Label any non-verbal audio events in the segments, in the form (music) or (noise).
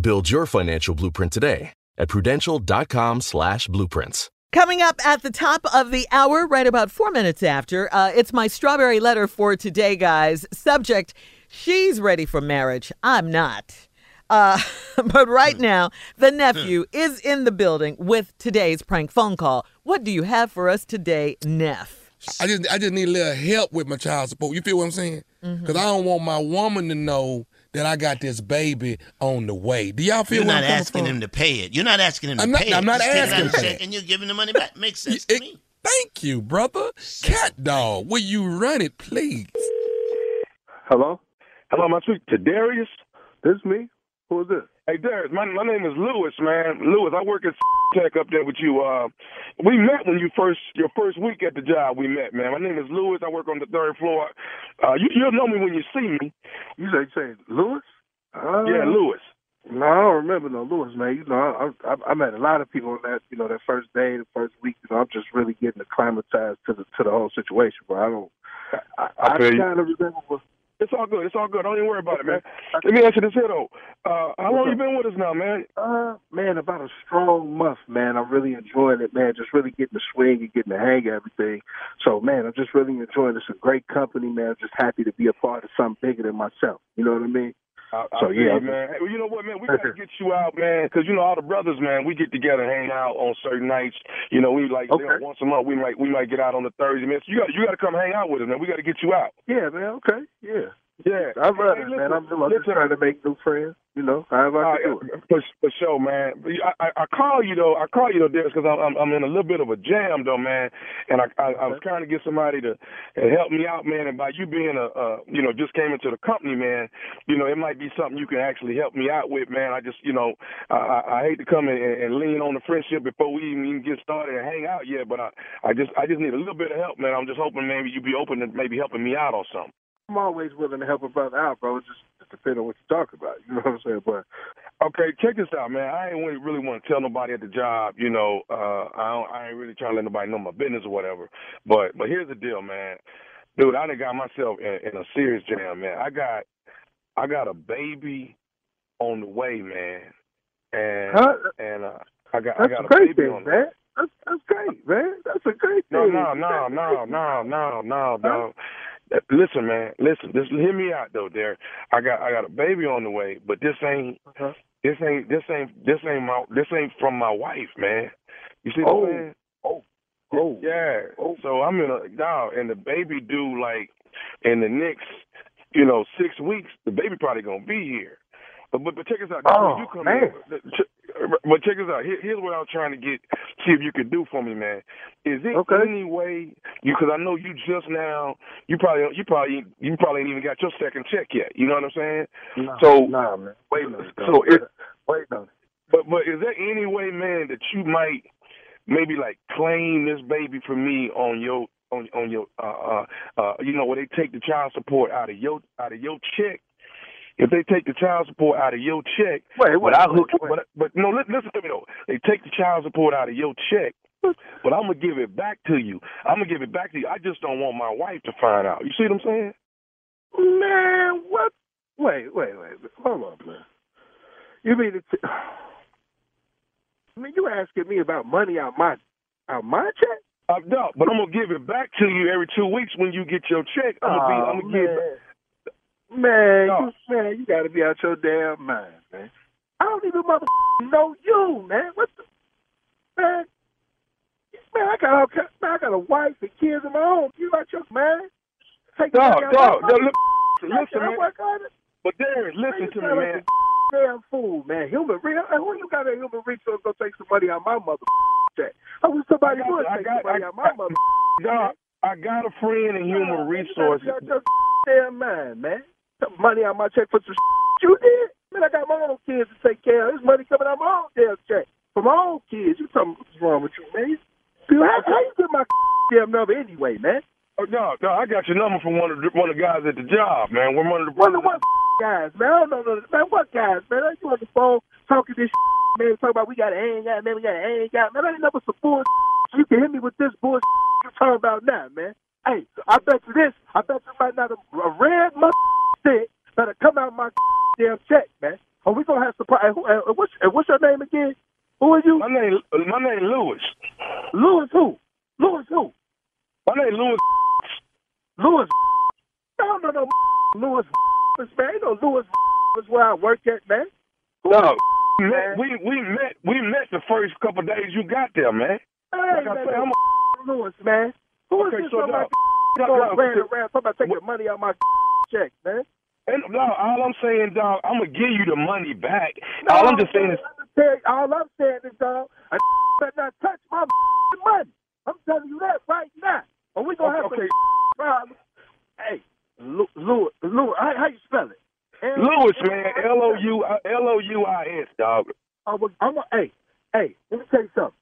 Build your financial blueprint today at prudential.com slash blueprints. Coming up at the top of the hour, right about four minutes after, uh, it's my strawberry letter for today, guys. Subject, she's ready for marriage. I'm not. Uh, (laughs) but right now, the nephew is in the building with today's prank phone call. What do you have for us today, Neff? I just I just need a little help with my child support. You feel what I'm saying? Because I don't want my woman to know that I got this baby on the way. Do y'all feel You're where not I'm asking from? him to pay it. You're not asking him to I'm not- pay I'm it. not Just taking asking out a for check and you're giving the money back. Makes sense to me. Thank you, brother. Cat dog, will you run it, please? Hello? Hello, my sweet speaking to Darius? This is me. Who is this? Hey, Darius, my, my name is Lewis, man. Lewis, I work at Tech up there with you. Uh, we met when you first, your first week at the job. We met, man. My name is Lewis. I work on the third floor. Uh, you, you'll know me when you see me. You say, say Lewis? Uh, yeah, Lewis. No, I don't remember no Lewis, man. You know, I, I, I met a lot of people on that, you know, that first day, the first week. You know, I'm just really getting acclimatized to the to the whole situation, but I don't. I, I, I you. kind of remember. It's all good. It's all good. Don't even worry about it, man. Let me ask you this here, though. Uh, how long you been with us now, man? Uh, man, about a strong month, man. I'm really enjoying it, man. Just really getting the swing and getting the hang of everything. So, man, I'm just really enjoying this. A great company, man. I'm just happy to be a part of something bigger than myself. You know what I mean? I, so I feel yeah, man. Hey, well, you know what, man? We gotta get you out, man, because you know all the brothers, man. We get together, and hang out on certain nights. You know, we like you know, once a month. We might we might get out on the Thursday, man. So you got you got to come hang out with us, man. We got to get you out. Yeah, man. Okay. Yeah. Yeah, I love Hey, man. I'm, I'm just trying to make new friends. You know, however I can do it. For, for sure, man. I, I, I call you though. I call you though, Dennis, because I'm, I'm I'm in a little bit of a jam though, man. And I I, I was trying to get somebody to, to help me out, man. And by you being a, uh, you know, just came into the company, man. You know, it might be something you can actually help me out with, man. I just, you know, I, I, I hate to come in and, and lean on the friendship before we even, even get started and hang out yet. But I, I just, I just need a little bit of help, man. I'm just hoping maybe you'd be open to maybe helping me out on something. I'm always willing to help a brother out, bro. It just, just depends on what you talk about. You know what I'm saying? But Okay, check this out, man. I ain't really, really want to tell nobody at the job, you know. Uh, I don't, I ain't really trying to let nobody know my business or whatever. But, but here's the deal, man. dude, I done got myself in, in a serious jam, man. I got, I got a baby on the way, man, and Huh? and uh, I got That's I got a baby thing, on the man. That's that's great, man. That's a great No, thing. no, no, no, no, no, no, no. Listen, man. Listen. Just hear me out, though. There, I got, I got a baby on the way, but this ain't, Uh-huh. this ain't, this ain't, this ain't my, this ain't from my wife, man. You see Oh. what I'm saying? Oh, oh, Yeah. So I'm in a dog, and the baby due like in the next, you know, six weeks. The baby probably gonna be here. But but, but check us out. Oh, you come man. in, but check us out. Here, here's what I was trying to get. See if you could do for me, man. Is it Okay. any way you? Because I know you just now. You probably you probably you probably ain't even got your second check yet. You know what I'm saying? Nah, so nah, man. Wait a minute. so it, wait a minute. but but is there any way, man, that you might maybe like claim this baby for me on your on on your uh uh uh you know where they take the child support out of your out of your check? If they take the child support out of your check, Wait, but I hook, wait, wait. but but no, listen, listen to me though. They take the child support out of your check, but I'm gonna give it back to you. I'm gonna give it back to you. I just don't want my wife to find out. You see what I'm saying? Man, what? Wait, wait, wait. Hold on, man. You mean t- (sighs) I mean, you asking me about money out my out my check? Uh, no, but I'm gonna give it back to you every two weeks when you get your check. I'm gonna be, I'm gonna give. Man, No. you, man, you got to be out your damn mind, man. I don't even mother know you, man. What the man? Man, I got all man, I got a wife and kids of my own. You out your man? Take Dog, dog, dog, look, (laughs) listen, man. work on it. But Darren, listen to me, sound man. like (laughs) Damn fool, man. Human real. Uh, who you got a human resource go take some money out my mother (laughs) check? I wish somebody would I take got- some money I- out my mother Dog, I got a friend in human resources. Out your damn mind, man. Took money out my check for some you did. Man, I got my own kids to take care of. This money coming out my own damn check for my own kids. You tell me what's wrong with you, man? Dude, how, how you get my (laughs) damn number anyway, man? Oh, no, no, I got your number from one of the, one of the guys at the job, man. We're one of the One of what (laughs) guys, man? I don't know, no- man. What guys, man? I you on the phone talking this (laughs) man? Talking about we got to hang out, man. We got to hang out, man. I ain't never some bullshit. You can hit me with this bullshit you talking about now, man. Hey, I bet you this. I bet you might not a, a red mother stick that'll come out my (laughs) damn check, man. Are we gonna have surprise? Who, uh, what's uh, what's your name again? Who are you? My name, my name Lewis. Lewis who? Lewis who? My name Lewis. Lewis. No, no, (laughs) no. Lewis, (laughs) man. Ain't no Lewis is where I work at, man. No, we met, we we met we met the first couple days you got there, man. Hey, Like I man, say, I'm Lewis, man. Who is Okay, this so my now- going now- around and around talking about taking money out my check, man? And no, all I'm saying, dog, I'm gonna give you the money back. all I'm just saying is, all I'm saying is, dog, a (laughs) better not touch my (laughs) money. I'm telling you that right now. Or we gonna have Okay. (laughs) some problems. Hey, Lewis, Lewis, how, how you spell it? L- Lewis, man, L O U uh, L O U I S, dog. I'm a, I'm a, hey, hey, let me tell you something.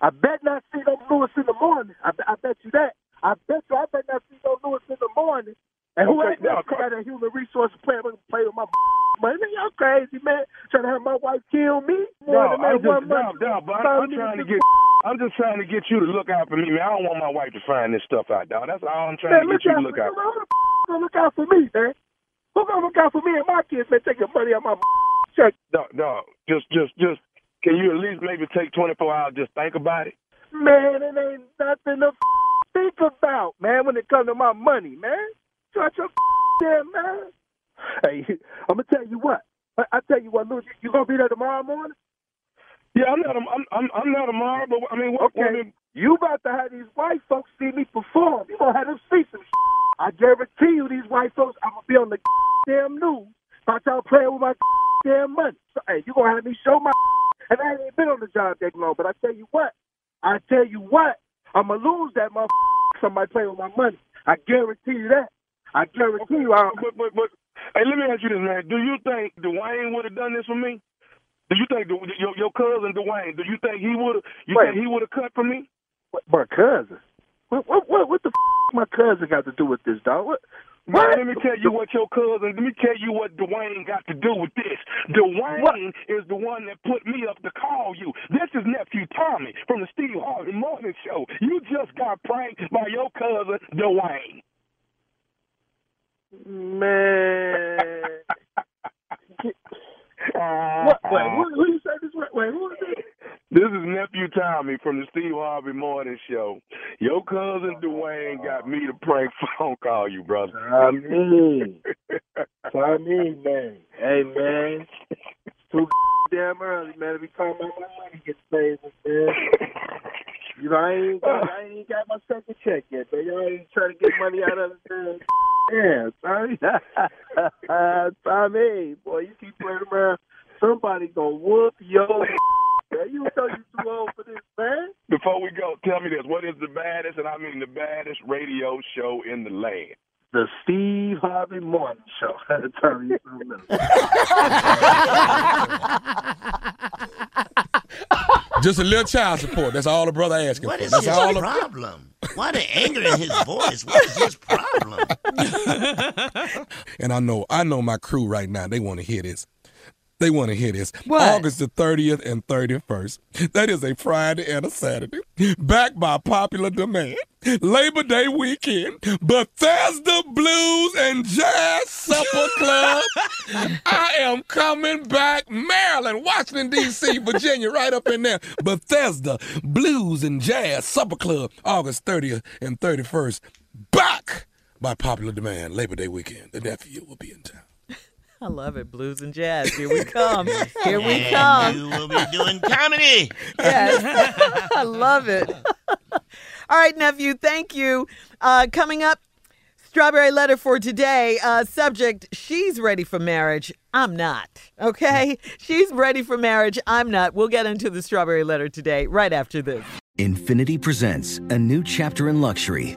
I bet not see no Lewis in the morning. I, bet- I bet you that. I bet you I bet not see no Lewis in the morning. And who else now, got a human resource play, play with my (laughs) money? Y'all crazy, man. Trying to have my wife kill me? No, I'm just, no, no, but I'm, I'm trying to get, I'm just trying to get you to look out for me, man. I don't want my wife to find this stuff out, dog. That's all I'm trying Man, to get you to look out. for Who the gonna look out for me, man? Who gonna look out for me and my kids, man? Taking money out my (laughs) check. Dog, dog, just, just, just, can you at least maybe take 24 hours, just think about it? Man, it ain't nothing to think about, man, when it comes to my money, man. Shut your damn man. Hey, I'm gonna tell you what. I, I tell you what, Louis, you, you gonna be there tomorrow morning? Yeah, I'm not, I'm, I'm, I'm not tomorrow, but I mean, what, Okay. You about to have these white folks see me perform. You gonna have them see some I guarantee you these white folks, I'm gonna be on the damn news about y'all playing with my damn money. So, hey, you gonna have me show my and I ain't been on the job that long, but I tell you what, I tell you what, I'm gonna lose that motherfucker somebody playing with my money. I guarantee you that. I guarantee you I But, but, but, hey, let me ask you this, man. Do you think Dwayne would have done this for me? Do you think the, your your cousin Dwayne? Do you think he would have? You Wait. think he would have cut for me? what, my cousin. What what what what the f- my cousin got to do with this dog? What What? let me tell you what your cousin. Let me tell you what Dwayne got to do with this. Dwayne is the one that put me up to call you. This is nephew Tommy from the Steve Harvey Morning Show. You just got pranked by your cousin Dwayne. Man. what? Wait, who, who you say this? Wait, wait who is it? This is nephew Tommy from the Steve Harvey Morning Show. Your cousin Dwayne got me to prank phone call you, brother. Tommy. Tommy, man. Hey, man. Too (laughs) damn early, man. If Every time my money gets paid, man. You know, I ain't got, I ain't got my second check yet, man. I ain't trying to get money out of the Yeah, Tommy. Tommy, boy, you keep playing around. Somebody gonna whoop your (laughs) man. You know you too old for this, man. Before we go, tell me this. What is the baddest, and I mean the baddest radio show in the land? The Steve Harvey Morning Show. (laughs) Tell you something (laughs) Just a little child support. That's all the brother asking What for. is That's his all the- problem? Why the anger in his voice? What is his problem? (laughs) and I know, I know my crew right now. They want to hear this. They want to hear this. What? August the 30th and 31st. That is a Friday and a Saturday. Backed by popular demand. Labor Day weekend. Bethesda Blues and Jazz Supper (laughs) Club. I am coming back. Maryland, Washington, D.C., Virginia, right up in there. Bethesda Blues and Jazz Supper Club. August 30th and 31st. Back by popular demand. Labor Day weekend. The nephew will be in town. I love it. Blues and jazz. Here we come. (laughs) Here we And come. you will be doing comedy. (laughs) Yes. (laughs) I love it. All right, nephew. Thank you. Uh, coming up, strawberry letter for today. Uh, subject: She's ready for marriage. I'm not. Okay. She's ready for marriage. I'm not. We'll get into the strawberry letter today, right after this. INFINITI presents a new chapter in luxury,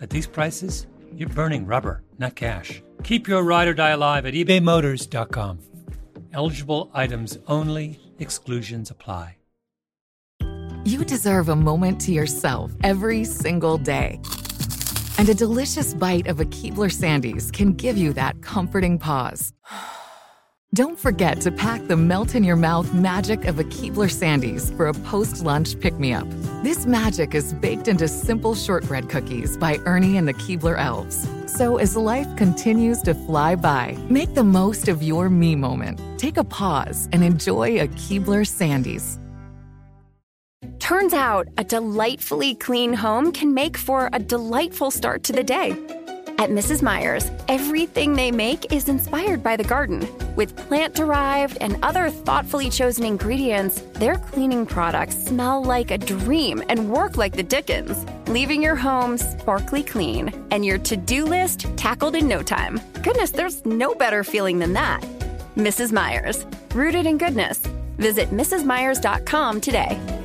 at these prices, you're burning rubber, not cash. Keep your ride or die alive at ebaymotors.com. Eligible items only, exclusions apply. You deserve a moment to yourself every single day. And a delicious bite of a Keebler Sandies can give you that comforting pause. (sighs) Don't forget to pack the melt in your mouth magic of a Keebler Sandies for a post lunch pick me up. This magic is baked into simple shortbread cookies by Ernie and the Keebler Elves. So as life continues to fly by, make the most of your me moment. Take a pause and enjoy a Keebler Sandies. Turns out a delightfully clean home can make for a delightful start to the day. At Mrs. Meyer's, everything they make is inspired by the garden. With plant derived and other thoughtfully chosen ingredients, their cleaning products smell like a dream and work like the Dickens, leaving your home sparkly clean and your to do list tackled in no time. Goodness, there's no better feeling than that. Mrs. Meyer's, rooted in goodness. Visit MrsMeyers.com today.